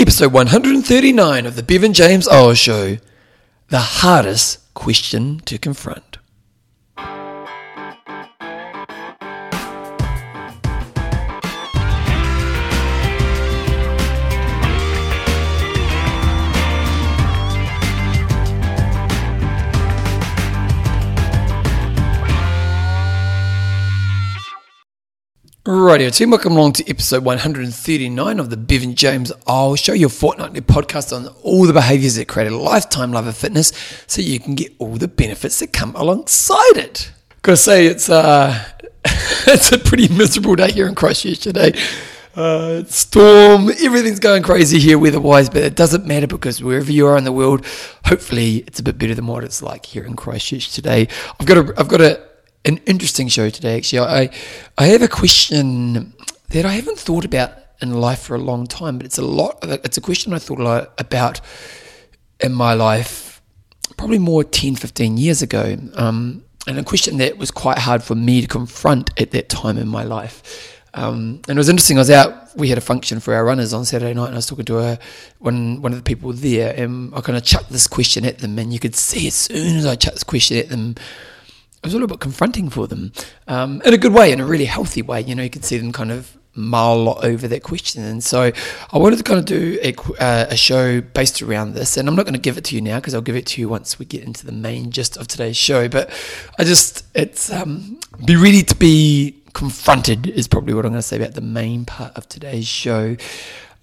Episode 139 of the Bevan James Eyles Show The hardest question to confront. Team, welcome along to episode 139 of the Bevan James Eyles Show, your fortnightly podcast on all the behaviours that create a lifetime love of fitness so you can get all the benefits that come alongside it. Gotta say, it's, uh, it's a pretty miserable day here in Christchurch today. Uh, storm, everything's going crazy here weather-wise, but it doesn't matter because wherever you are in the world, hopefully it's a bit better than what it's like here in Christchurch today. I've got a, I've got a an interesting show today. Actually, I I have a question that I haven't thought about in life for a long time, but it's a lot. It's a question I thought a lot about in my life, probably more 10, 15 years ago, um, and a question that was quite hard for me to confront at that time in my life. Um, and it was interesting. I was out. We had a function for our runners on Saturday night, and I was talking to a, one one of the people there, and I kind of chucked this question at them, and you could see as soon as I chucked this question at them, it was a little bit confronting for them um, in a good way, in a really healthy way. You know, you could see them kind of mull over that question. And so I wanted to kind of do a, uh, a show based around this. And I'm not going to give it to you now because I'll give it to you once we get into the main gist of today's show. But I just, it's um, be ready to be confronted, is probably what I'm going to say about the main part of today's show.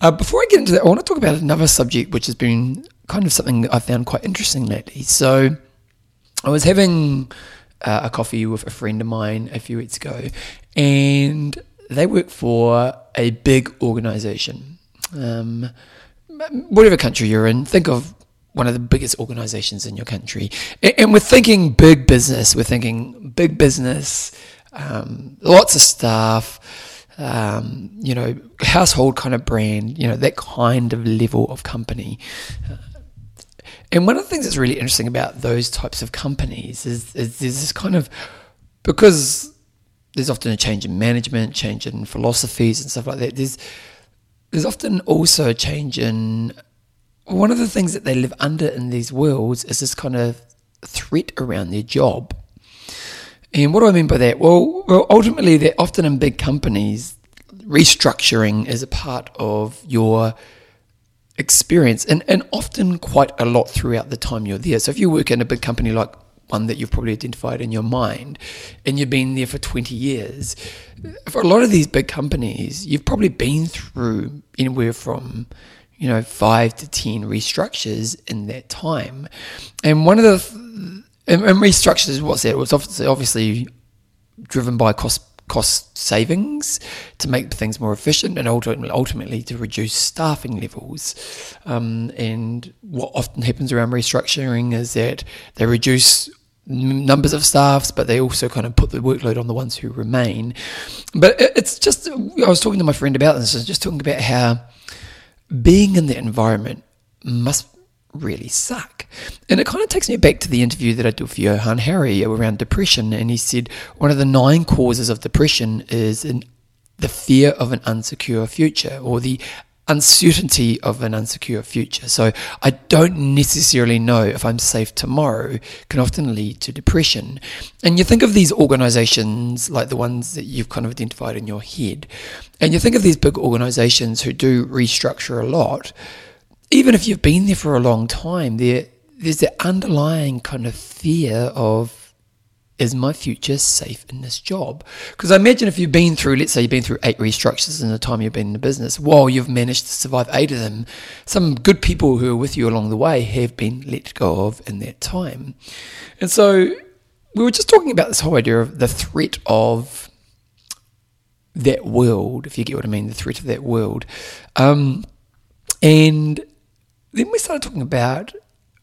Uh, before I get into that, I want to talk about another subject which has been kind of something I found quite interesting lately. So I was having uh, a coffee with a friend of mine a few weeks ago, and they work for a big organization. Um, whatever country you're in, think of one of the biggest organizations in your country. And we're thinking big business, we're thinking big business, um, lots of staff, um, you know, household kind of brand, you know, that kind of level of company. And one of the things that's really interesting about those types of companies is, is there's this kind of because there's often a change in management, change in philosophies and stuff like that. There's there's often also a change in one of the things that they live under in these worlds is this kind of threat around their job. And what do I mean by that? Well, well ultimately, they're often in big companies. Restructuring is a part of your experience and, and often quite a lot throughout the time you're there. So if you work in a big company like one that you've probably identified in your mind and you've been there for 20 years, for a lot of these big companies, you've probably been through anywhere from you know, five to 10 restructures in that time. And one of the, and, and restructures, what's that? It was obviously, obviously driven by cost cost savings to make things more efficient and ultimately, to reduce staffing levels. Um, and what often happens around restructuring is that they reduce numbers of staffs, but they also kind of put the workload on the ones who remain. But it's just, I was talking to my friend about this, just talking about how being in that environment must really suck. And it kind of takes me back to the interview that I did with Johann Hari around depression. And he said one of the nine causes of depression is in the fear of an unsecure future or the uncertainty of an unsecure future. So I don't necessarily know if I'm safe tomorrow can often lead to depression. And you think of these organizations like the ones that you've kind of identified in your head, and you think of these big organizations who do restructure a lot even if you've been there for a long time, there there's the underlying kind of fear of is my future safe in this job? Because I imagine if you've been through, let's say you've been through eight restructures in the time you've been in the business, while you've managed to survive eight of them, some good people who are with you along the way have been let go of in that time. And so we were just talking about this whole idea of the threat of that world, if you get what I mean, the threat of that world. Um, and then we started talking about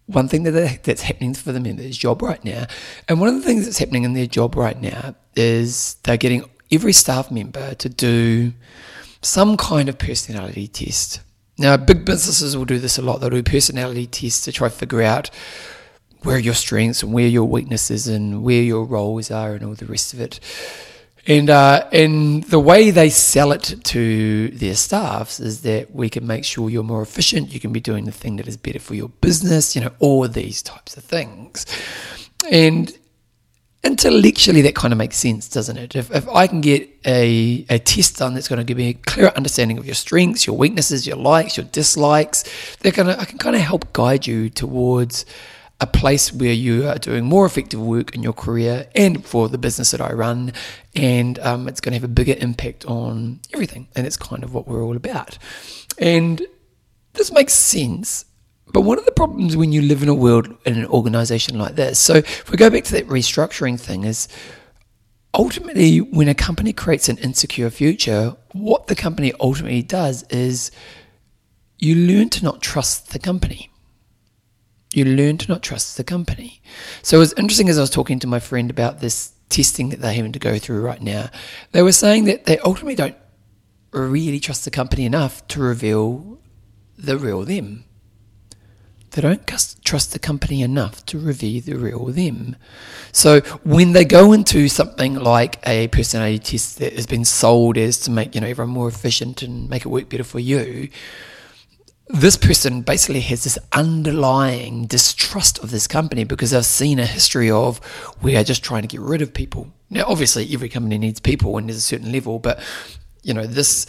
one thing that that's happening for them in their job right now. And one of the things that's happening in their job right now is they're getting every staff member to do some kind of personality test. Now, big businesses will do this a lot. They'll do personality tests to try to figure out where your strengths and where your weaknesses and where your roles are and all the rest of it. And uh, and the way they sell it to their staffs is that we can make sure you're more efficient. You can be doing the thing that is better for your business. You know, all these types of things. And intellectually, that kind of makes sense, doesn't it? If, if I can get a, a test done that's going to give me a clear understanding of your strengths, your weaknesses, your likes, your dislikes, they're to I can kind of help guide you towards a place where you are doing more effective work in your career and for the business that I run. And um, it's going to have a bigger impact on everything. And it's kind of what we're all about. And this makes sense. But one of the problems when you live in a world in an organization like this, so if we go back to that restructuring thing, is ultimately when a company creates an insecure future, what the company ultimately does is you learn to not trust the company you learn to not trust the company. So it was interesting as I was talking to my friend about this testing that they're having to go through right now. They were saying that they ultimately don't really trust the company enough to reveal the real them. They don't trust the company enough to reveal the real them. So when they go into something like a personality test that has been sold as to make you know everyone more efficient and make it work better for you, this person basically has this underlying distrust of this company because they've seen a history of we are just trying to get rid of people. Now, obviously, every company needs people and there's a certain level, but you know this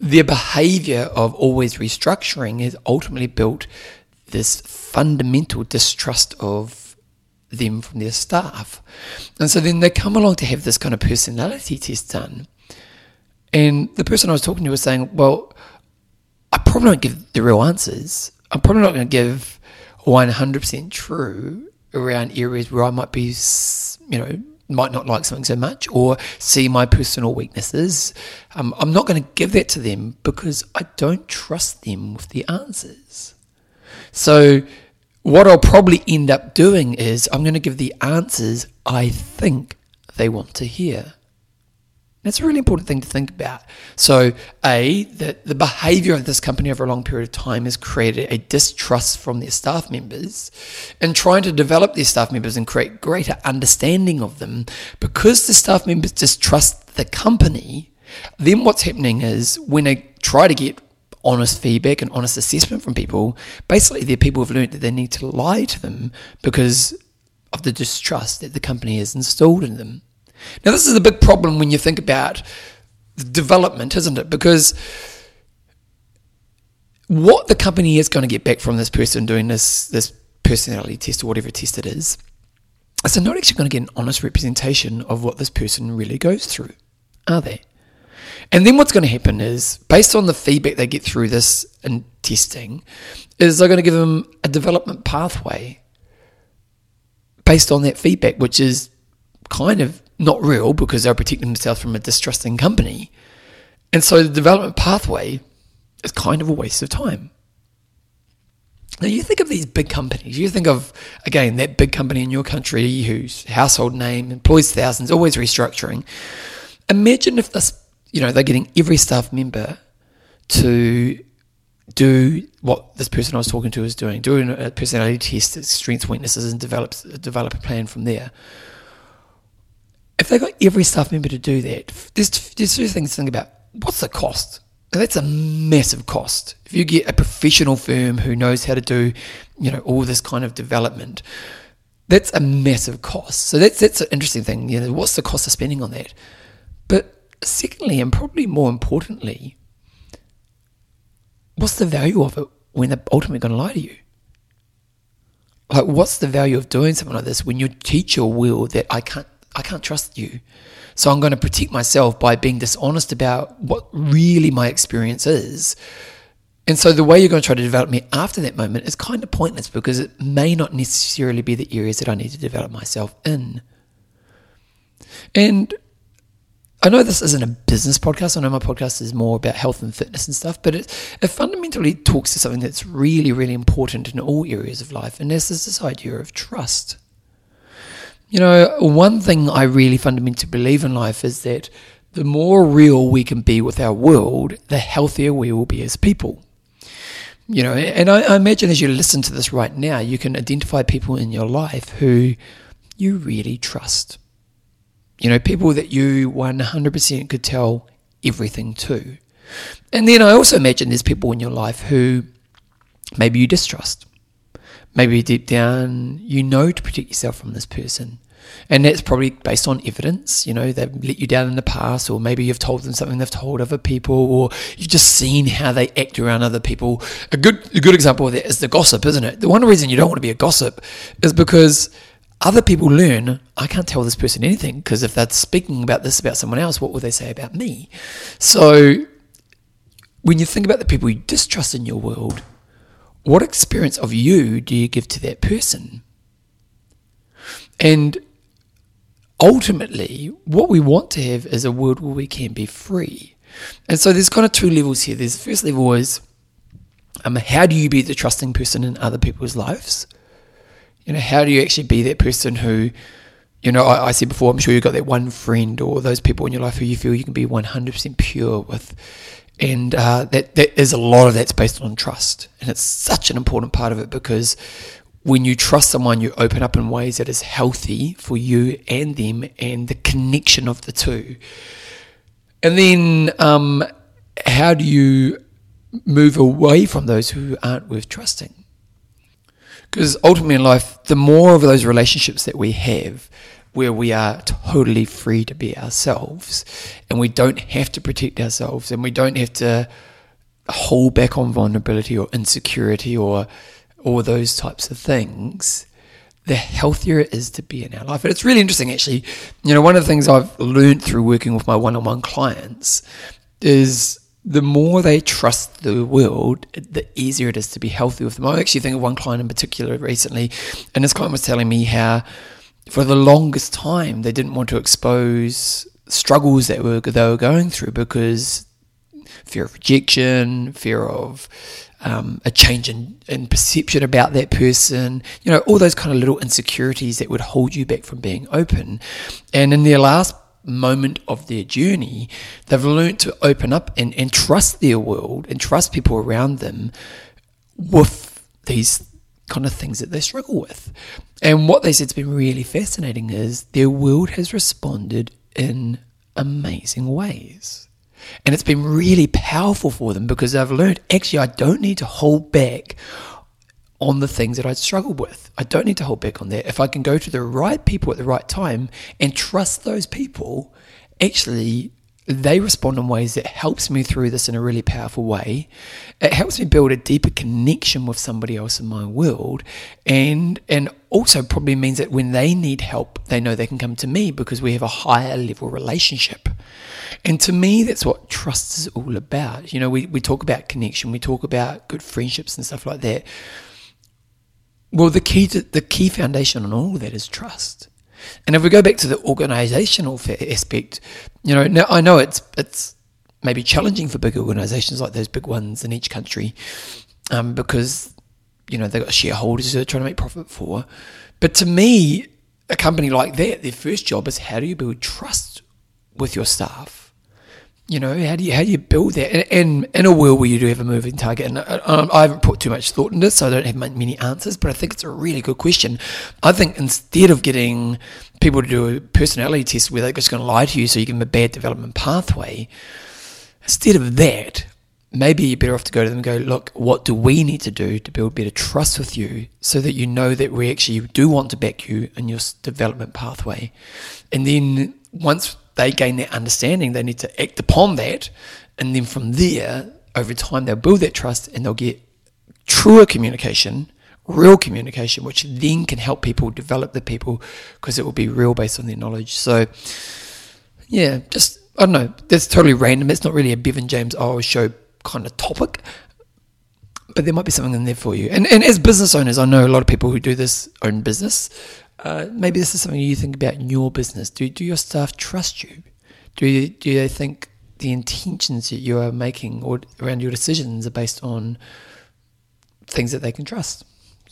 their behavior of always restructuring has ultimately built this fundamental distrust of them from their staff. And so then they come along to have this kind of personality test done. And the person I was talking to was saying, well, probably don't give the real answers. I'm probably not going to give 100% true around areas where I might be, you know, might not like something so much or see my personal weaknesses. Um, I'm not going to give that to them because I don't trust them with the answers. So, what I'll probably end up doing is I'm going to give the answers I think they want to hear. That's a really important thing to think about. So, A, that the behavior of this company over a long period of time has created a distrust from their staff members and trying to develop their staff members and create greater understanding of them. Because the staff members distrust the company, then what's happening is when they try to get honest feedback and honest assessment from people, basically they're people who've learned that they need to lie to them because of the distrust that the company has installed in them. Now, this is a big problem when you think about development, isn't it? Because what the company is going to get back from this person doing this this personality test or whatever test it is, is they're not actually going to get an honest representation of what this person really goes through, are they? And then what's going to happen is, based on the feedback they get through this and testing, is they're going to give them a development pathway based on that feedback, which is kind of not real because they're protecting themselves from a distrusting company. And so the development pathway is kind of a waste of time. Now, you think of these big companies, you think of, again, that big company in your country whose household name employs thousands, always restructuring. Imagine if this, you know, they're getting every staff member to do what this person I was talking to is doing, doing a personality test, strengths, weaknesses, and develop, develop a plan from there if they got every staff member to do that, there's, there's two things to think about. What's the cost? That's a massive cost. If you get a professional firm who knows how to do, you know, all this kind of development, that's a massive cost. So that's that's an interesting thing. You know, what's the cost of spending on that? But secondly, and probably more importantly, what's the value of it when they're ultimately going to lie to you? Like, what's the value of doing something like this when your teacher will that I can't I can't trust you. So I'm going to protect myself by being dishonest about what really my experience is. And so the way you're going to try to develop me after that moment is kind of pointless because it may not necessarily be the areas that I need to develop myself in. And I know this isn't a business podcast. I know my podcast is more about health and fitness and stuff, but it, it fundamentally talks to something that's really, really important in all areas of life. And this is this idea of trust. You know, one thing I really fundamentally believe in life is that the more real we can be with our world, the healthier we will be as people. You know, and I, I imagine as you listen to this right now, you can identify people in your life who you really trust. You know, people that you 100% could tell everything to. And then I also imagine there's people in your life who maybe you distrust. Maybe deep down you know to protect yourself from this person. And that's probably based on evidence. You know, they've let you down in the past, or maybe you've told them something they've told other people, or you've just seen how they act around other people. A good, a good example of that is the gossip, isn't it? The one reason you don't want to be a gossip is because other people learn, I can't tell this person anything because if they're speaking about this about someone else, what will they say about me? So when you think about the people you distrust in your world, what experience of you do you give to that person? And ultimately, what we want to have is a world where we can be free. And so there's kind of two levels here. There's the first level is um, how do you be the trusting person in other people's lives? You know, how do you actually be that person who, you know, I, I said before, I'm sure you've got that one friend or those people in your life who you feel you can be 100% pure with and uh, that, that there's a lot of that's based on trust, and it's such an important part of it because when you trust someone, you open up in ways that is healthy for you and them, and the connection of the two. And then, um, how do you move away from those who aren't worth trusting? Because ultimately in life, the more of those relationships that we have, where we are totally free to be ourselves. And we don't have to protect ourselves and we don't have to hold back on vulnerability or insecurity or all those types of things. The healthier it is to be in our life. And it's really interesting actually. You know one of the things i've learned through working with my one-on-one clients is the more they trust the world, the easier it is to be healthy with them. I actually think of one client in particular recently, and this client was telling me how for the longest time, they didn't want to expose struggles that were they were going through because fear of rejection, fear of um, a change in, in perception about that person, you know, all those kind of little insecurities that would hold you back from being open. And in their last moment of their journey, they've learned to open up and, and trust their world and trust people around them with these kind of things that they struggle with. And what they said's been really fascinating is their world has responded in amazing ways. And it's been really powerful for them because they've learned actually, I don't need to hold back on the things that I struggled with. I don't need to hold back on that. If I can go to the right people at the right time and trust those people, actually, they respond in ways that helps me through this in a really powerful way. It helps me build a deeper connection with somebody else in my world, and and also probably means that when they need help, they know they can come to me because we have a higher level relationship. And to me, that's what trust is all about. You know, we, we talk about connection, we talk about good friendships and stuff like that. Well, the key to, the key foundation on all that is trust. And if we go back to the organizational aspect, you know, now I know it's it's maybe challenging for big organizations like those big ones in each country, um, because you know they've got shareholders they're trying to make profit for. But to me, a company like that, their first job is how do you build trust with your staff? You know, how do you how do you build that? And, and in a world where you do have a moving target, and I, I, haven't put too much thought into this, so I don't have many answers, but I think it's a really good question. I think instead of getting people to do a personality test where they're just going to lie to you so you give them a bad development pathway, instead of that, maybe you're better off to go to them and go, look, what do we need to do to build better trust with you so that you know that we actually do want to back you in your development pathway? And then once they gain that understanding, they need to act upon that. And then from there, over time, they'll build that trust and they'll get truer communication, real communication, which then can help people develop the people because it will be real based on their knowledge. So, yeah, just, I don't know, that's totally random. It's not really a Bevan James Eyles show kind of topic, but there might be something in there for you. And, and as business owners, I know a lot of people who do this own business. Uh, maybe this is something you think about in your business. Do, do your staff trust you? Do, you, do they think the intentions that you are making or around your decisions are based on things that they can trust?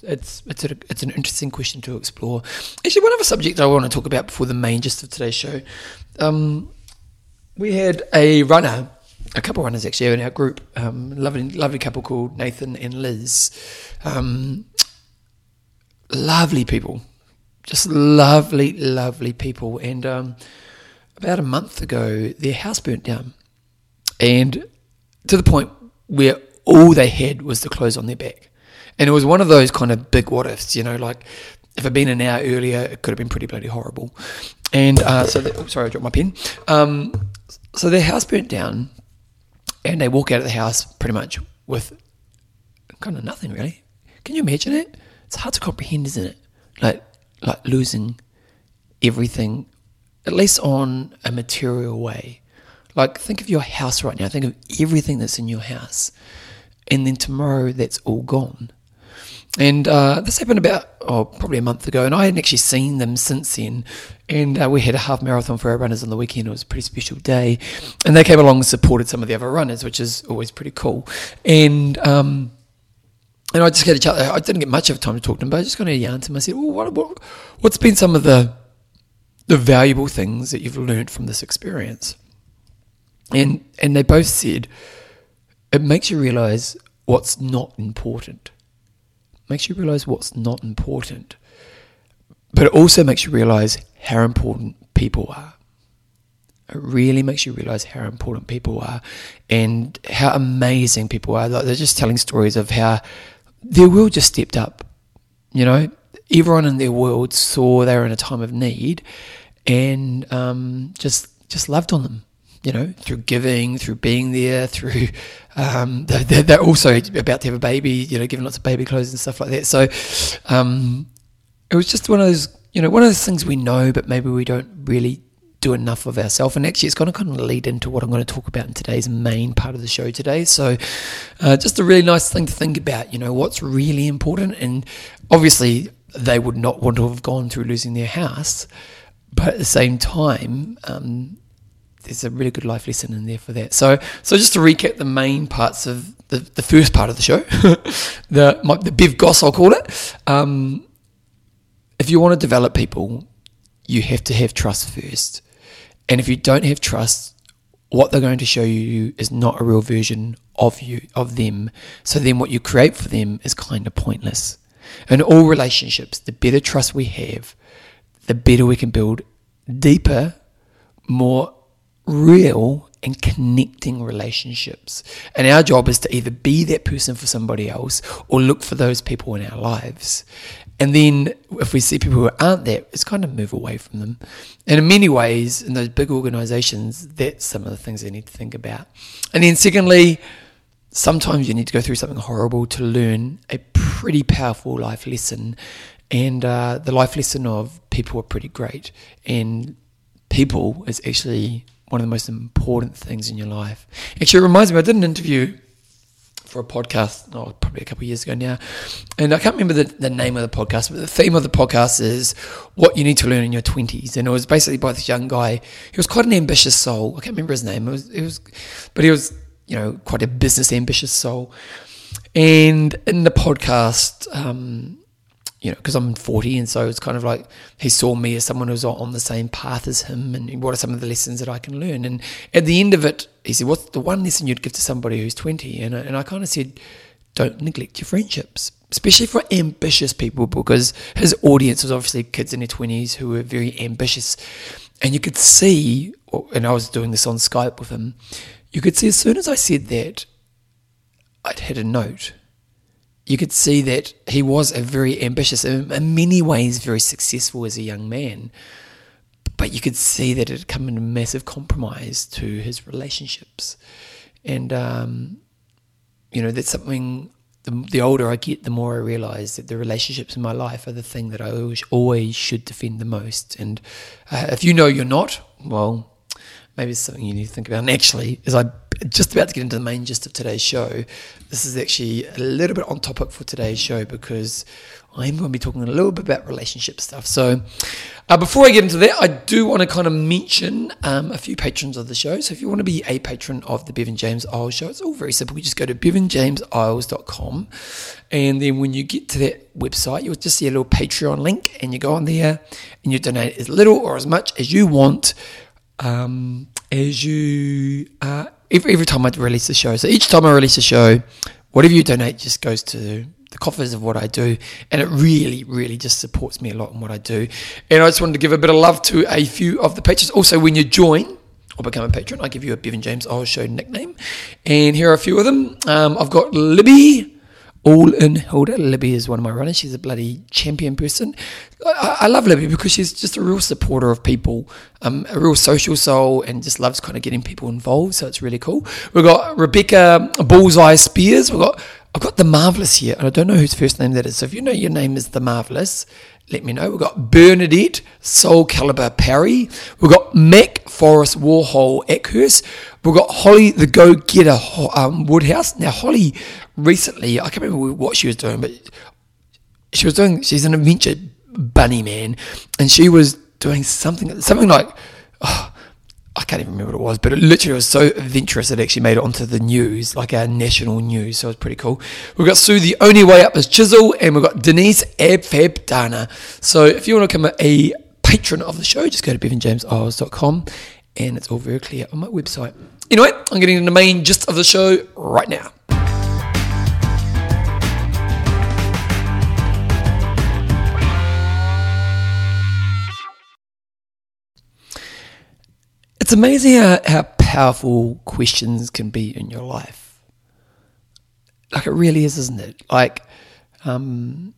It's it's a, it's an interesting question to explore. Actually, one other subject I want to talk about before the main gist of today's show. Um, we had a runner, a couple of runners actually in our group. Um, lovely lovely couple called Nathan and Liz. Um, lovely people, just lovely, lovely people. And um, about a month ago, their house burnt down. And to the point where all they had was the clothes on their back. And it was one of those kind of big what ifs, you know, like if I'd been an hour earlier, it could have been pretty bloody horrible. And uh, so, they, oh, sorry, I dropped my pen. Um, so their house burnt down, and they walk out of the house pretty much with kind of nothing really. Can you imagine it? It's hard to comprehend, isn't it? Like, like losing everything, at least on a material way. Like, think of your house right now. Think of everything that's in your house, and then tomorrow that's all gone. And uh, this happened about, oh, probably a month ago, and I hadn't actually seen them since then. And uh, we had a half marathon for our runners on the weekend. It was a pretty special day. And they came along and supported some of the other runners, which is always pretty cool. And, um, and I just had a chat. I didn't get much of time to talk to them, but I just kind of yarn to them. I said, well, what, what, what's been some of the, the valuable things that you've learned from this experience? And, and they both said, it makes you realize what's not important makes you realize what's not important, but it also makes you realize how important people are. It really makes you realize how important people are and how amazing people are. Like they're just telling stories of how their world just stepped up. You know, everyone in their world saw they were in a time of need and um, just just loved on them you know, through giving, through being there, through um, they're, they're, also about to have a baby, you know, giving lots of baby clothes and stuff like that. So um, it was just one of those, you know, one of those things we know, but maybe we don't really do enough of ourselves. And actually, it's going to kind of lead into what I'm going to talk about in today's main part of the show today. So, uh, just a really nice thing to think about, you know, what's really important. And obviously, they would not want to have gone through losing their house. But at the same time, um, there's a really good life lesson in there for that. So, so just to recap the main parts of the, the first part of the show, the my, the Bev Goss I'll call it. Um, if you want to develop people, you have to have trust first, and if you don't have trust, what they're going to show you is not a real version of you of them. So then, what you create for them is kind of pointless. In all relationships, the better trust we have, the better we can build deeper, more real and connecting relationships. And our job is to either be that person for somebody else or look for those people in our lives. And then if we see people who aren't that, it's kind of move away from them. And in many ways, in those big organizations, that's some of the things they need to think about. And then secondly, sometimes you need to go through something horrible to learn a pretty powerful life lesson. And uh, the life lesson of people are pretty great. And people is actually one of the most important things in your life. Actually, it reminds me, I did an interview for a podcast, oh, probably a couple of years ago now, and I can't remember the, the name of the podcast, but the theme of the podcast is what you need to learn in your 20s. And it was basically by this young guy. He was quite an ambitious soul. I can't remember his name. It was, it was but he was, you know, quite a business ambitious soul. And in the podcast, um, you know, because I'm 40, and so it's kind of like he saw me as someone who's on the same path as him, and what are some of the lessons that I can learn? And at the end of it, he said, "What's the one lesson you'd give to somebody who's 20?" And I, and I kind of said, "Don't neglect your friendships, especially for ambitious people, because his audience was obviously kids in their 20s who were very ambitious, and you could see, and I was doing this on Skype with him, you could see as soon as I said that, I'd hit a note." You could see that he was a very ambitious, in many ways, very successful as a young man. But you could see that it had come in a massive compromise to his relationships. And, um, you know, that's something, the, the, older I get, the more I realize that the relationships in my life are the thing that I always, always should defend the most. And uh, if you know you're not, well, maybe it's something you need to think about. And actually, as I just about to get into the main gist of today's show, this is actually a little bit on topic for today's show because I'm going to be talking a little bit about relationship stuff. So, uh, before I get into that, I do want to kind of mention um, a few patrons of the show. So, if you want to be a patron of the Bevan James Eyles show, it's all very simple. You just go to bevanjameseyles.com, and then when you get to that website, you'll just see a little Patreon link, and you go on there and you donate as little or as much as you want. Um, as you uh, every, every time I release a show. So each time I release a show, whatever you donate just goes to the coffers of what I do, and it really, really just supports me a lot in what I do. And I just wanted to give a bit of love to a few of the patrons. Also, when you join or become a patron, I give you a Bevan James Eyles Show nickname, and here are a few of them. Um, I've got Libby. All in Hilda. Libby is one of my runners. She's a bloody champion person. I, I love Libby because she's just a real supporter of people, um, a real social soul, and just loves kind of getting people involved. So it's really cool. We've got Rebecca Bullseye Spears. We've got I've got the Marvelous here, and I don't know whose first name that is. So if you know your name is the Marvelous, let me know. We've got Bernadette Soul Caliber Parry. We've got Mac Forest Warhol Eckhurst. We've got Holly the Go Getter um, Woodhouse. Now, Holly recently, I can't remember what she was doing, but she was doing, she's an adventure bunny man, and she was doing something, something like, oh, I can't even remember what it was, but it literally was so adventurous it actually made it onto the news, like our national news. So it was pretty cool. We've got Sue, the only way up is Chisel, and we've got Denise Abfab Dana. So if you want to become a patron of the show, just go to bevanjameseyles.com and it's all very clear on my website. Anyway, I'm getting into the main gist of the show right now. It's amazing how, how powerful questions can be in your life. Like it really is, isn't it? Like, um,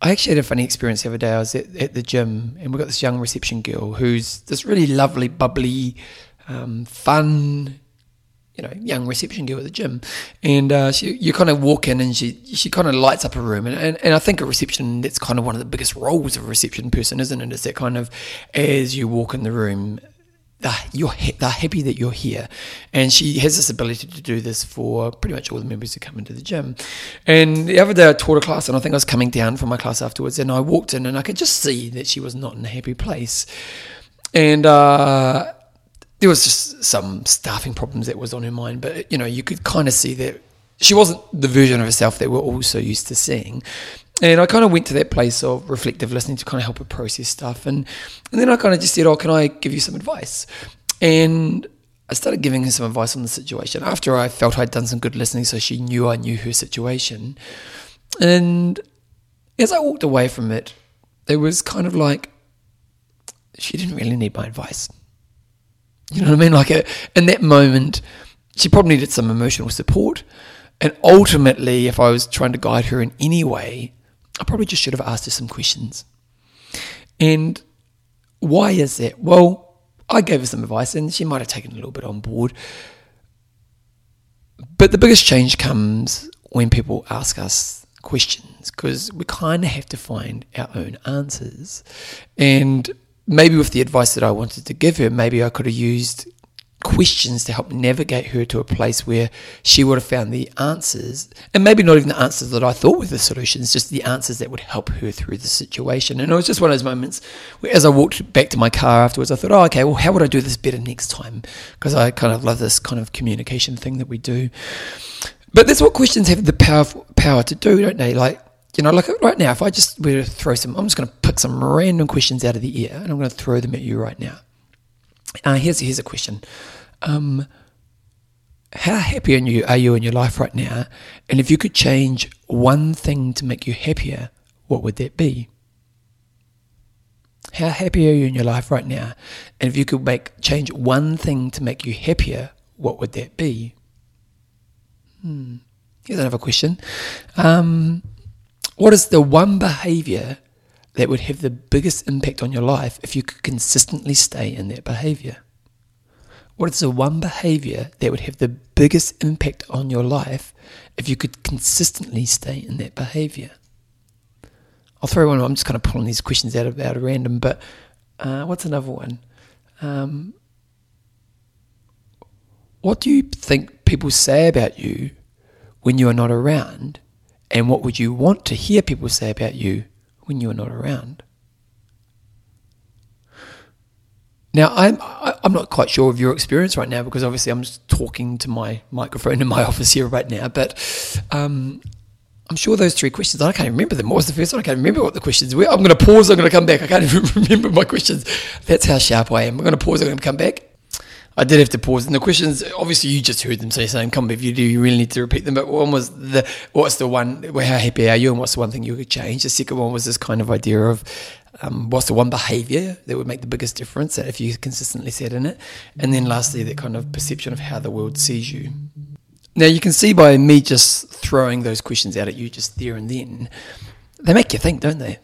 I actually had a funny experience the other day. I was at, at the gym and we got this young reception girl who's this really lovely, bubbly, um, fun, you know, young reception girl at the gym. And uh, she, you kind of walk in and she she kind of lights up a room. And, and, and I think a reception, that's kind of one of the biggest roles of a reception person, isn't it? it? Is that kind of as you walk in the room, you're they're happy that you're here, and she has this ability to do this for pretty much all the members who come into the gym. And the other day I taught a class, and I think I was coming down from my class afterwards, and I walked in, and I could just see that she was not in a happy place, and uh, there was just some staffing problems that was on her mind. But you know, you could kind of see that she wasn't the version of herself that we're all so used to seeing. And I kind of went to that place of reflective listening to kind of help her process stuff. And, and then I kind of just said, Oh, can I give you some advice? And I started giving her some advice on the situation after I felt I'd done some good listening so she knew I knew her situation. And as I walked away from it, it was kind of like she didn't really need my advice. You know what I mean? Like a, in that moment, she probably needed some emotional support. And ultimately, if I was trying to guide her in any way, I probably just should have asked her some questions. And why is that? Well, I gave her some advice and she might have taken a little bit on board. But the biggest change comes when people ask us questions because we kind of have to find our own answers. And maybe with the advice that I wanted to give her, maybe I could have used questions to help navigate her to a place where she would have found the answers, and maybe not even the answers that I thought were the solutions, just the answers that would help her through the situation. And it was just one of those moments where, as I walked back to my car afterwards, I thought, oh, okay, well, how would I do this better next time? Because I kind of love this kind of communication thing that we do. But that's what questions have the power power to do, don't they? Like, you know, like right now, if I just were to throw some, I'm just going to pick some random questions out of the air and I'm going to throw them at you right now. Uh, here's here's a question. Um, how happy are you, are you in your life right now? And if you could change one thing to make you happier, what would that be? How happy are you in your life right now? And if you could make change one thing to make you happier, what would that be? Hmm. Here's another question. Um, what is the one behavior that would have the biggest impact on your life if you could consistently stay in that behavior? What is the one behavior that would have the biggest impact on your life if you could consistently stay in that behavior? I'll throw one. I'm just kind of pulling these questions out of out of random. But uh, what's another one? Um, what do you think people say about you when you are not around? And what would you want to hear people say about you when you are not around? Now, I'm I'm not quite sure of your experience right now because obviously I'm just talking to my microphone in my office here right now. But um, I'm sure those three questions. I can't remember them. What was the first one? I can't remember what the questions were. I'm going to pause. I'm going to come back. I can't even remember my questions. That's how sharp I am. I'm going to pause. I'm going to come back. I did have to pause. And the questions, obviously, you just heard them so say something. Come if you do, you really need to repeat them. But one was the what's the one? How happy are you? And what's the one thing you could change? The second one was this kind of idea of um, what's the one behavior that would make the biggest difference if you consistently said in it? And then lastly, that kind of perception of how the world sees you. Now, you can see by me just throwing those questions out at you just there and then, they make you think, don't they?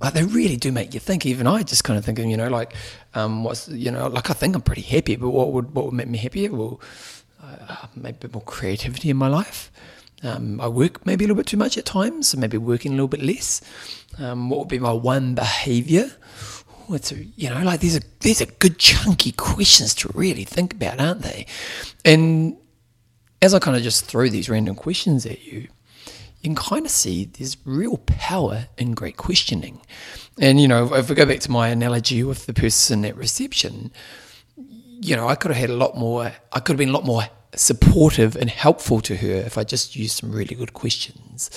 Like they really do make you think. Even I just kind of thinking, you know, like, um, what's, you know, like I think I'm pretty happy, but what would what would make me happier? Well, uh, maybe a bit more creativity in my life. Um, I work maybe a little bit too much at times, so maybe working a little bit less. Um, what would be my one behaviour? It's a, you know, like these are these are good chunky questions to really think about, aren't they? And as I kind of just throw these random questions at you, you can kind of see there's real power in great questioning. And, you know, if we go back to my analogy with the person at reception, you know, I could have had a lot more, I could have been a lot more supportive and helpful to her if I just used some really good questions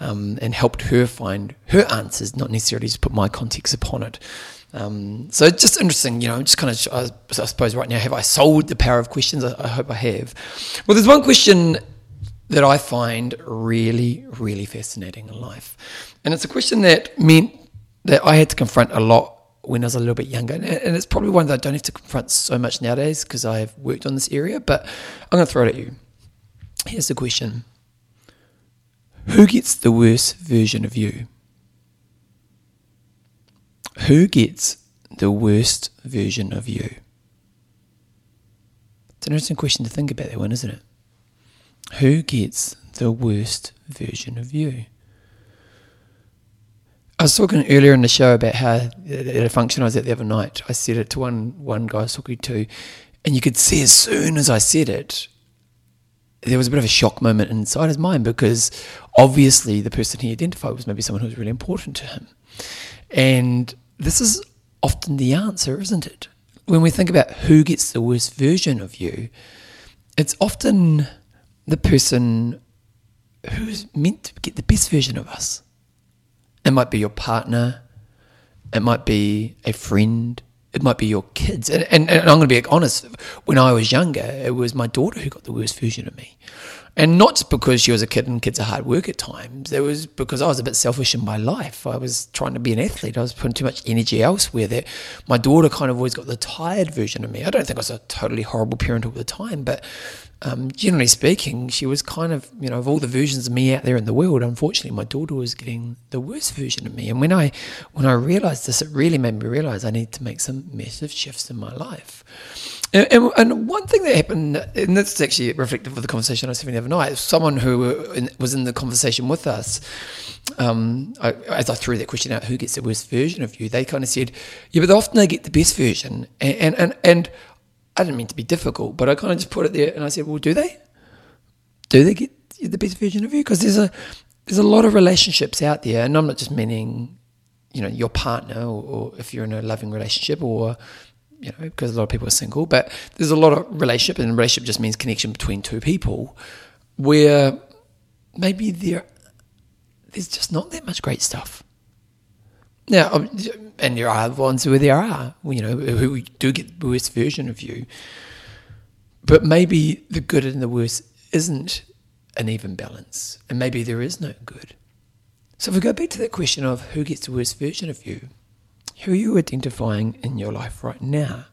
um, and helped her find her answers, not necessarily just put my context upon it. Um, so it's just interesting, you know, just kind of, I, suppose right now, have I sold the power of questions? I hope I have. Well, there's one question that I find really, really fascinating in life. And it's a question that meant that I had to confront a lot when I was a little bit younger. And it's probably one that I don't have to confront so much nowadays because I've worked on this area, but I'm going to throw it at you. Here's the question Who gets the worst version of you? Who gets the worst version of you? It's an interesting question to think about, that one, isn't it? Who gets the worst version of you? I was talking earlier in the show about how at a function I was at the other night, I said it to one one guy I was talking to, and you could see as soon as I said it, there was a bit of a shock moment inside his mind because obviously the person he identified was maybe someone who was really important to him. And this is often the answer, isn't it? When we think about who gets the worst version of you, it's often the person who's meant to get the best version of us. It might be your partner, it might be a friend, it might be your kids. And, and, and I'm going to be honest, when I was younger, it was my daughter who got the worst version of me. And not because she was a kid and kids are hard work at times. It was because I was a bit selfish in my life. I was trying to be an athlete. I was putting too much energy elsewhere that my daughter kind of always got the tired version of me. I don't think I was a totally horrible parent all the time, but um, generally speaking, she was kind of, you know, of all the versions of me out there in the world, unfortunately, my daughter was getting the worst version of me. And when I, when I realized this, it really made me realize I need to make some massive shifts in my life. And, and, and one thing that happened, and this is actually reflective of the conversation I was having the other night, someone who was in the conversation with us, um, I, as I threw that question out, who gets the worst version of you? They kind of said, yeah, but often they get the best version. And, and, and, and I didn't mean to be difficult, but I kind of just put it there and I said, well, do they? Do they get the best version of you? Because there's a there's a lot of relationships out there, and I'm not just meaning, you know, your partner or, or if you're in a loving relationship or you know, because a lot of people are single, but there's a lot of relationship, and relationship just means connection between two people, where maybe there there's just not that much great stuff. Now, um, and there are ones where there are, you know, who do get the worst version of you. But maybe the good and the worst isn't an even balance, and maybe there is no good. So if we go back to that question of who gets the worst version of you, who are you identifying in your life right now?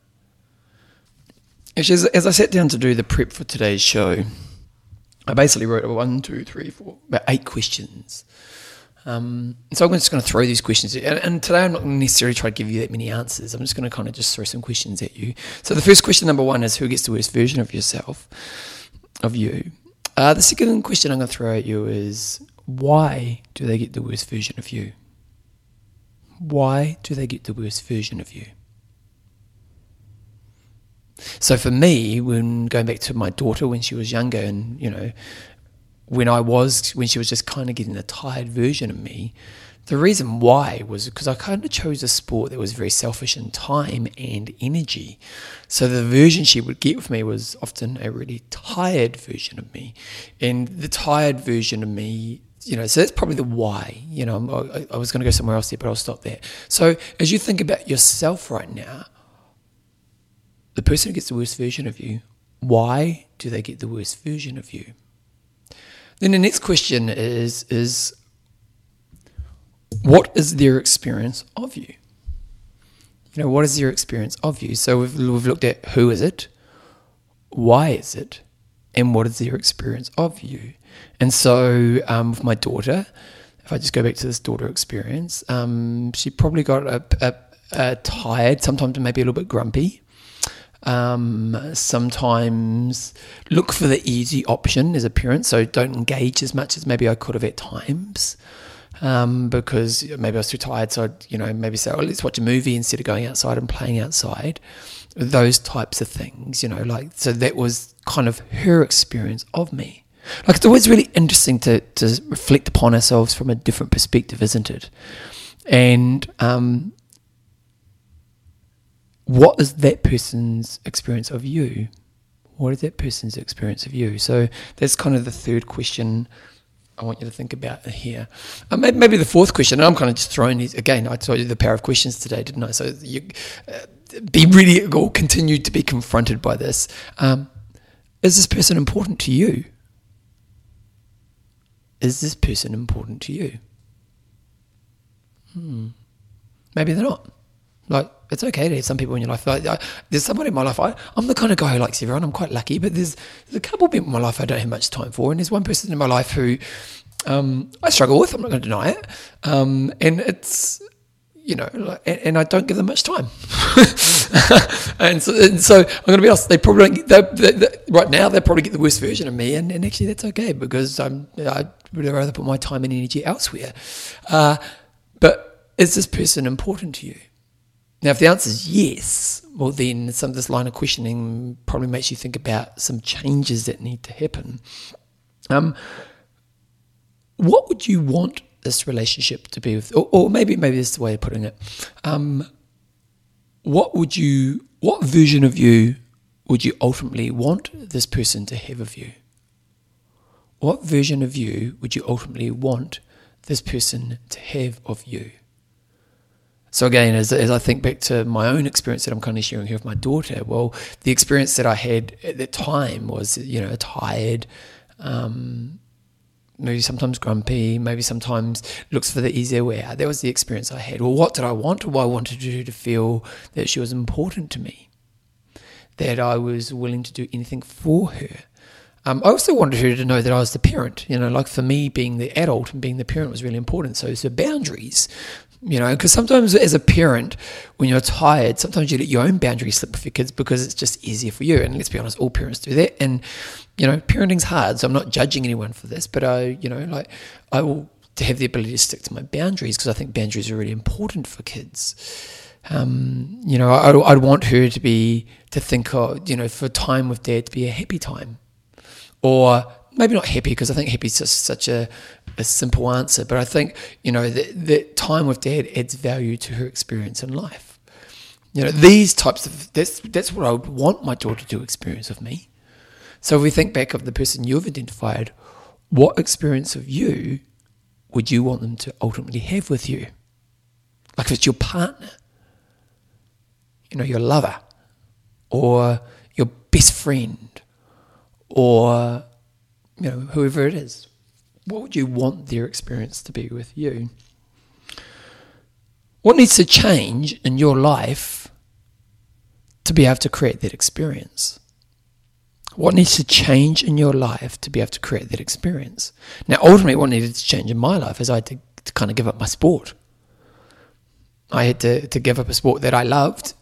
Actually, as, as I sat down to do the prep for today's show, I basically wrote one, two, three, four, about eight questions um, so I'm just going to throw these questions, and, and, today I'm not necessarily try to give you that many answers. I'm just going to kind of just throw some questions at you. So the first question, number one, is who gets the worst version of yourself, of you? Uh, the second question I'm going to throw at you is why do they get the worst version of you? Why do they get the worst version of you? So for me, when going back to my daughter when she was younger, and you know, when I was, when she was just kind of getting a tired version of me, the reason why was because I kind of chose a sport that was very selfish in time and energy. So the version she would get with me was often a really tired version of me. And the tired version of me, you know, so that's probably the why. You know, I, I was going to go somewhere else there, but I'll stop there. So as you think about yourself right now, the person who gets the worst version of you, why do they get the worst version of you? Then the next question is is what is their experience of you? You know, what is their experience of you? So we've, we've looked at who is it, why is it, and what is their experience of you? And so um, with my daughter, if I just go back to this daughter experience, um, she probably got a, a, a tired, sometimes maybe a little bit grumpy. Um, sometimes look for the easy option as a parent, so don't engage as much as maybe I could have at times. Um, because maybe I was too tired, so I'd, you know maybe say, "Oh, let's watch a movie instead of going outside and playing outside." Those types of things, you know, like so that was kind of her experience of me. Like it's always really interesting to to reflect upon ourselves from a different perspective, isn't it? And um, what is that person's experience of you? What is that person's experience of you? So that's kind of the third question I want you to think about here. Uh, maybe, the fourth question, and I'm kind of just throwing these again. I told you the power of questions today, didn't I? So you uh, be really or continue to be confronted by this. Um, is this person important to you? Is this person important to you? Hmm. Maybe they're not. Like, it's okay to have some people in your life. Like, I, there's somebody in my life. I, am the kind of guy who likes everyone. I'm quite lucky, but there's, there's a couple of people in my life I don't have much time for, and there's one person in my life who um, I struggle with. I'm not going to deny it, um, and it's you know, like, and, and, I don't give them much time. and, so, and, so, I'm going to be honest. They probably they, they, they, right now they probably get the worst version of me, and, and actually that's okay because I'm I would rather put my time and energy elsewhere. Uh, but is this person important to you? Now, if the answer is yes, well, then some of this line of questioning probably makes you think about some changes that need to happen. Um, what would you want this relationship to be with, or, or maybe maybe this is the way of putting it. Um, what would you, what version of you would you ultimately want this person to have of you? What version of you would you ultimately want this person to have of you? So again, as, as I think back to my own experience that I'm kind of sharing here with my daughter, well, the experience that I had at the time was, you know, tired, um, maybe sometimes grumpy, maybe sometimes looks for the easier way out. That was the experience I had. Well, what did I want? Well, I wanted her to feel that she was important to me, that I was willing to do anything for her. Um, I also wanted her to know that I was the parent. You know, like for me, being the adult and being the parent was really important. So, so boundaries you know, because sometimes as a parent, when you're tired, sometimes you let your own boundaries slip with your kids because it's just easier for you. And let's be honest, all parents do that. And, you know, parenting's hard. So I'm not judging anyone for this, but I, you know, like I will to have the ability to stick to my boundaries because I think boundaries are really important for kids. Um, you know, I, I'd want her to be, to think, of, you know, for time with dad to be a happy time. Or maybe not happy because I think happy is just such a, a simple answer, but I think, you know, that, that time with dad adds value to her experience in life. You know, these types of, that's, that's what I would want my daughter to experience of me. So if we think back of the person you've identified, what experience of you would you want them to ultimately have with you? Like if it's your partner, you know, your lover, or your best friend, or you know, whoever it is, what would you want their experience to be with you? What needs to change in your life to be able to create that experience? What needs to change in your life to be able to create that experience? Now, ultimately, what needed to change in my life is I had to, to kind of give up my sport. I had to, to give up a sport that I loved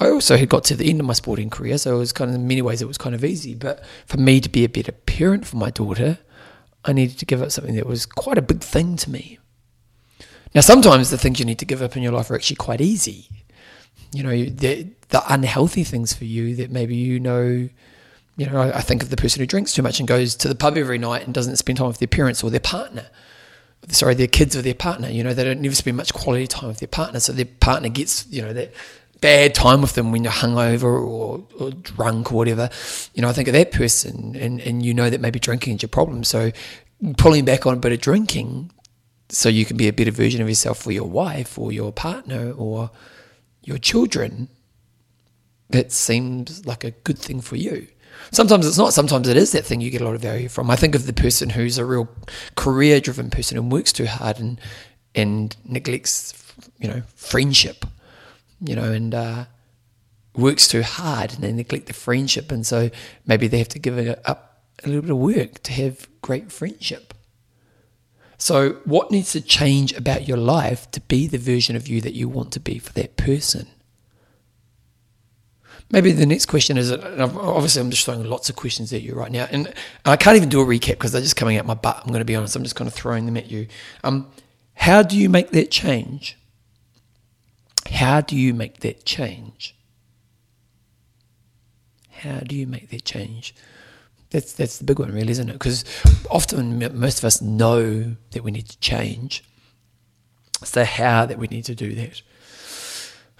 I also had got to the end of my sporting career, so it was kind of in many ways it was kind of easy. But for me to be a better parent for my daughter, I needed to give up something that was quite a big thing to me. Now, sometimes the things you need to give up in your life are actually quite easy. You know, the, the unhealthy things for you that maybe you know. You know, I, I think of the person who drinks too much and goes to the pub every night and doesn't spend time with their parents or their partner sorry, their kids or their partner. You know, they don't never spend much quality time with their partner, so their partner gets you know that bad time with them when you're hungover or, or drunk or whatever, you know, I think of that person and, and you know that maybe drinking is your problem. So pulling back on a bit of drinking so you can be a better version of yourself for your wife or your partner or your children that seems like a good thing for you. Sometimes it's not. Sometimes it is that thing you get a lot of value from. I think of the person who's a real career driven person and works too hard and and neglects, you know, friendship, you know, and uh, works too hard and they neglect the friendship. And so maybe they have to give it up a little bit of work to have great friendship. So, what needs to change about your life to be the version of you that you want to be for that person? Maybe the next question is obviously, I'm just throwing lots of questions at you right now. And I can't even do a recap because they're just coming out my butt. I'm going to be honest. I'm just kind of throwing them at you. Um, how do you make that change? How do you make that change? How do you make that change? That's that's the big one, really, isn't it? Because often most of us know that we need to change. It's the how that we need to do that.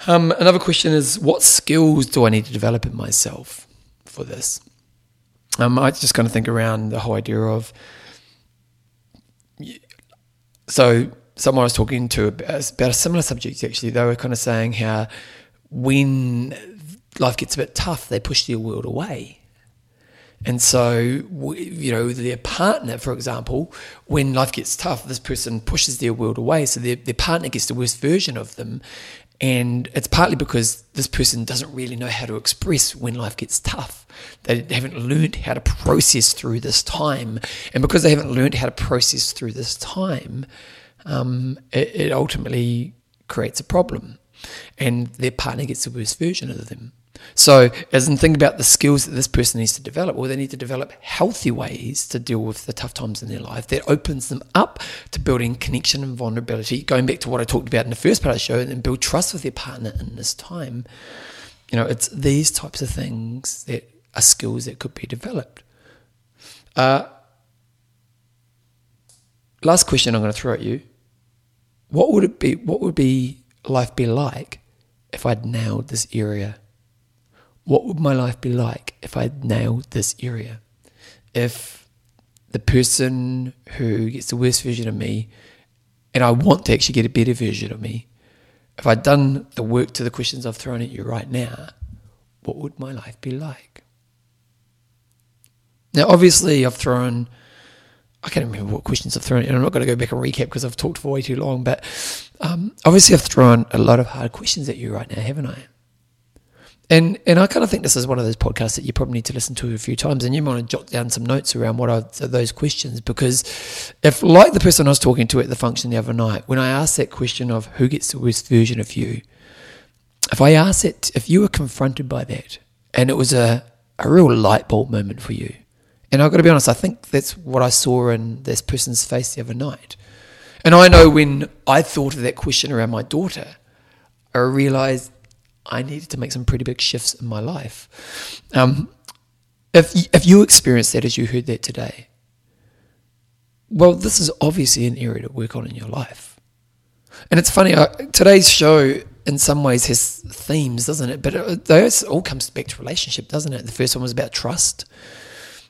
Um, another question is, what skills do I need to develop in myself for this? Um, I just kind of think around the whole idea of. So, someone I was talking to about, a similar subject, actually, they were kind of saying how when life gets a bit tough, they push their world away. And so, you know, their partner, for example, when life gets tough, this person pushes their world away. So their, their partner gets the worst version of them. And it's partly because this person doesn't really know how to express when life gets tough. They haven't learned how to process through this time. And because they haven't learned how to process through this time, um, it, it ultimately creates a problem. And their partner gets the worst version of them. So, as in think about the skills that this person needs to develop, well, they need to develop healthy ways to deal with the tough times in their life that opens them up to building connection and vulnerability. Going back to what I talked about in the first part of the show, and then build trust with their partner in this time. You know, it's these types of things that are skills that could be developed. Uh, last question I'm going to throw at you: What would it be? What would be life be like if I'd nailed this area? what would my life be like if I'd nailed this area? If the person who gets the worst version of me, and I want to actually get a better version of me, if I'd done the work to the questions I've thrown at you right now, what would my life be like? Now, obviously, I've thrown, I can't remember what questions I've thrown, and I'm not going to go back and recap because I've talked for way too long, but um, obviously, I've thrown a lot of hard questions at you right now, haven't I? And and I kind of think this is one of those podcasts that you probably need to listen to a few times, and you might want to jot down some notes around what are those questions because if, like the person I was talking to at the function the other night, when I asked that question of who gets the worst version of you, if I asked it, if you were confronted by that, and it was a a real light bulb moment for you, and I've got to be honest, I think that's what I saw in this person's face the other night, and I know when I thought of that question around my daughter, I realized I needed to make some pretty big shifts in my life. Um, if if you experienced that as you heard that today, well, this is obviously an area to work on in your life. And it's funny, uh, today's show in some ways has themes, doesn't it? But it, those all comes back to relationship, doesn't it? The first one was about trust.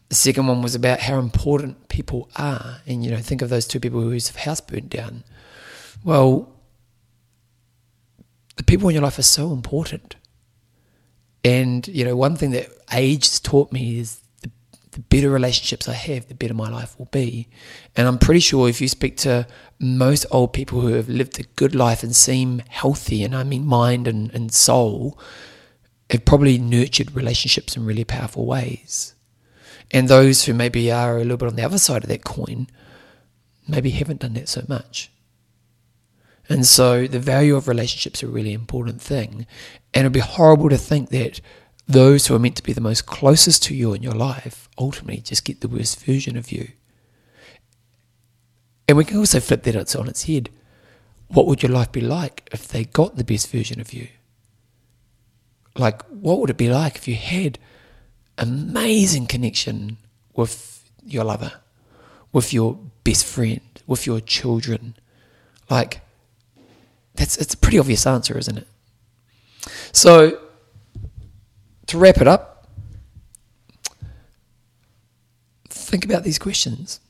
The second one was about how important people are, and you know, think of those two people whose house burned down. Well, the people in your life are so important. And, you know, one thing that age has taught me is the, the better relationships I have, the better my life will be. And I'm pretty sure if you speak to most old people who have lived a good life and seem healthy, and I mean mind and, and soul, have probably nurtured relationships in really powerful ways. And those who maybe are a little bit on the other side of that coin maybe haven't done that so much. And so the value of relationships are a really important thing. And it'd be horrible to think that those who are meant to be the most closest to you in your life ultimately just get the worst version of you. And we can also flip that on its head. What would your life be like if they got the best version of you? Like, what would it be like if you had amazing connection with your lover, with your best friend, with your children? Like, that's it's a pretty obvious answer, isn't it? So to wrap it up, think about these questions.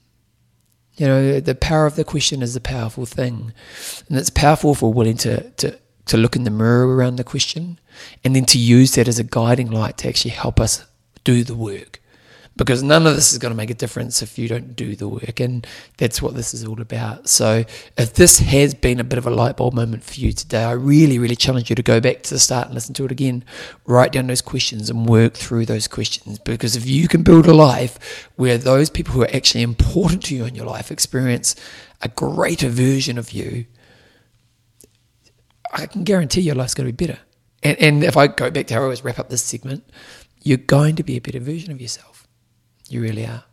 You know, the power of the question is a powerful thing. And it's powerful if we're willing to, to to look in the mirror around the question, and then to use that as a guiding light to actually help us do the work because none of this is going to make a difference if you don't do the work. And that's what this is all about. So, if this has been a bit of a light bulb moment for you today, I really, really challenge you to go back to the start and listen to it again. Write down those questions and work through those questions. Because if you can build a life where those people who are actually important to you in your life experience a greater version of you, I can guarantee your life's going to be better. And, and if I go back to how I always wrap up this segment, you're going to be a better version of yourself. You really are.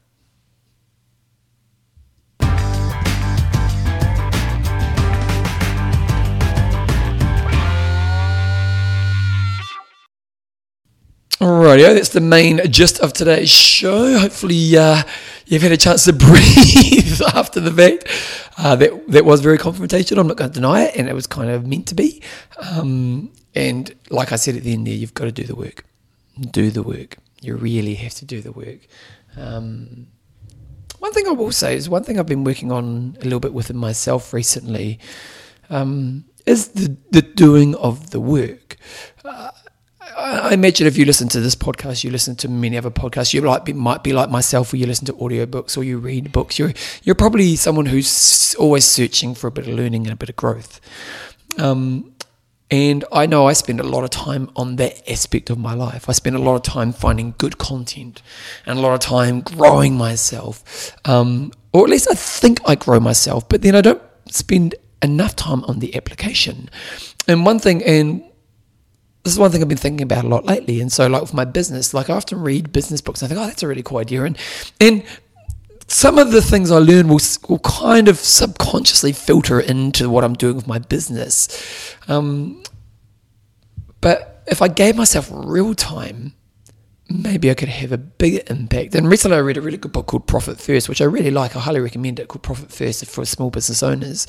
Alrighty, that's the main gist of today's show. Hopefully, uh, you've had a chance to breathe after the fact. Uh, that that was very confrontational. I'm not going to deny it, and it was kind of meant to be. Um, and like I said at the end there, you've got to do the work. Do the work. You really have to do the work. Um, one thing I will say is one thing I've been working on a little bit within myself recently um, is the, the doing of the work. Uh, I imagine if you listen to this podcast, you listen to many other podcasts. You like might be like myself, where you listen to audiobooks or you read books. You're you're probably someone who's always searching for a bit of learning and a bit of growth. Um, and I know I spend a lot of time on that aspect of my life. I spend a lot of time finding good content and a lot of time growing myself. Um, or at least I think I grow myself, but then I don't spend enough time on the application. And one thing, and this is one thing I've been thinking about a lot lately. And so, like with my business, like I often read business books and I think, oh, that's a really cool idea. And, and some of the things I learn will, will kind of subconsciously filter into what I'm doing with my business. Um, but if I gave myself real time, maybe I could have a bigger impact. And recently I read a really good book called Profit First, which I really like. I highly recommend it, called Profit First for small business owners.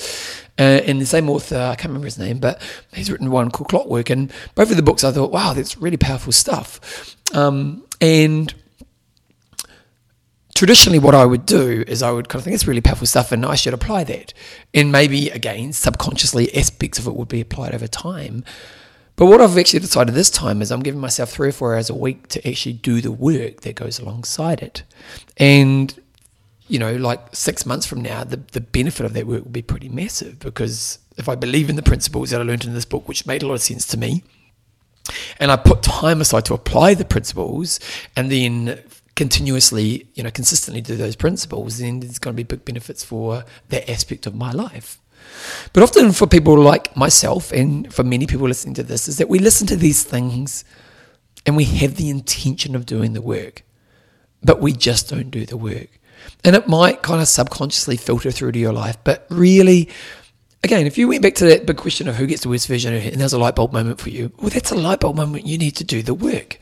Uh, and the same author, I can't remember his name, but he's written one called Clockwork. And both of the books I thought, wow, that's really powerful stuff. Um, and traditionally what I would do is I would kind of think it's really powerful stuff and I should apply that. And maybe again, subconsciously aspects of it would be applied over time. But what I've actually decided this time is I'm giving myself three or four hours a week to actually do the work that goes alongside it. And, you know, like six months from now, the, the benefit of that work will be pretty massive because if I believe in the principles that I learned in this book, which made a lot of sense to me, and I put time aside to apply the principles and then continuously, you know, consistently do those principles, then there's going to be big benefits for that aspect of my life. But often for people like myself and for many people listening to this is that we listen to these things and we have the intention of doing the work, but we just don't do the work. And it might kind of subconsciously filter through to your life, but really, again, if you went back to that big question of who gets the worst version and there's a light bulb moment for you, well, that's a light bulb moment. You need to do the work.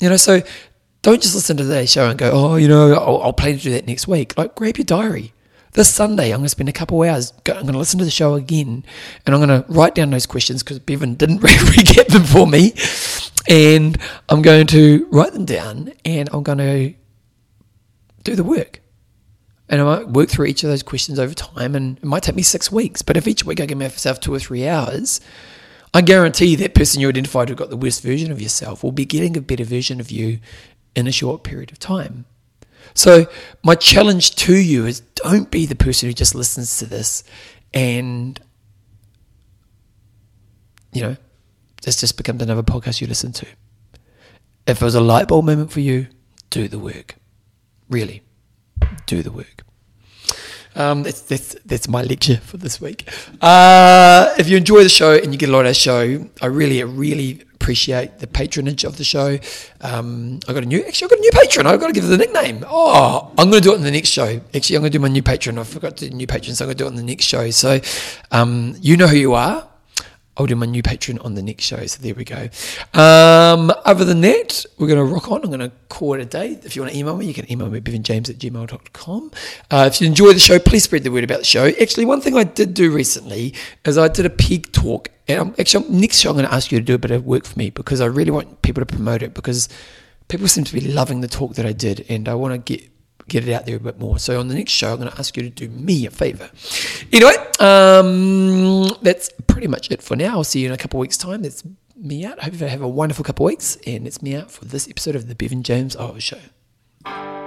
You know, so don't just listen to today's show and go, oh, you know, I'll, I'll plan to do that next week. Like, grab your diary. This Sunday, I'm going to spend a couple hours. I'm going to listen to the show again, and I'm going to write down those questions because Bevan didn't recap them for me, and I'm going to write them down, and I'm going to do the work. And I might work through each of those questions over time, and it might take me six weeks. But if each week I give myself two or three hours, I guarantee that person you identified who got the worst version of yourself will be getting a better version of you in a short period of time. So, my challenge to you is don't be the person who just listens to this and, you know, this just becomes another podcast you listen to. If it was a light bulb moment for you, do the work. Really, do the work. Um, that's, that's, that's my lecture for this week. Uh, if you enjoy the show and you get a lot of the show, I really, really appreciate the patronage of the show. Um, I got a new, actually, I got a new patron. I've got to give it the nickname. Oh, I'm going to do it in the next show. Actually, I'm going to do my new patron. I forgot to do new patron, so I'm going to do it in the next show. So, um, you know who you are. I'll do my new patron on the next show. So there we go. Um, other than that, we're going to rock on. I'm going to call it a day. If you want to email me, you can email me bevanjames at gmail.com. Uh, if you enjoy the show, please spread the word about the show. Actually, one thing I did do recently is I did a pig talk. And I'm, actually, next show, I'm going to ask you to do a bit of work for me because I really want people to promote it because people seem to be loving the talk that I did. And I want to get get it out there a bit more. So on the next show, I'm going to ask you to do me a favor. Anyway, um, that's pretty much it for now. I'll see you in a couple of weeks' time. That's me out. I hope you have a wonderful couple of weeks, and it's me out for this episode of the Bevan James Eyles Show.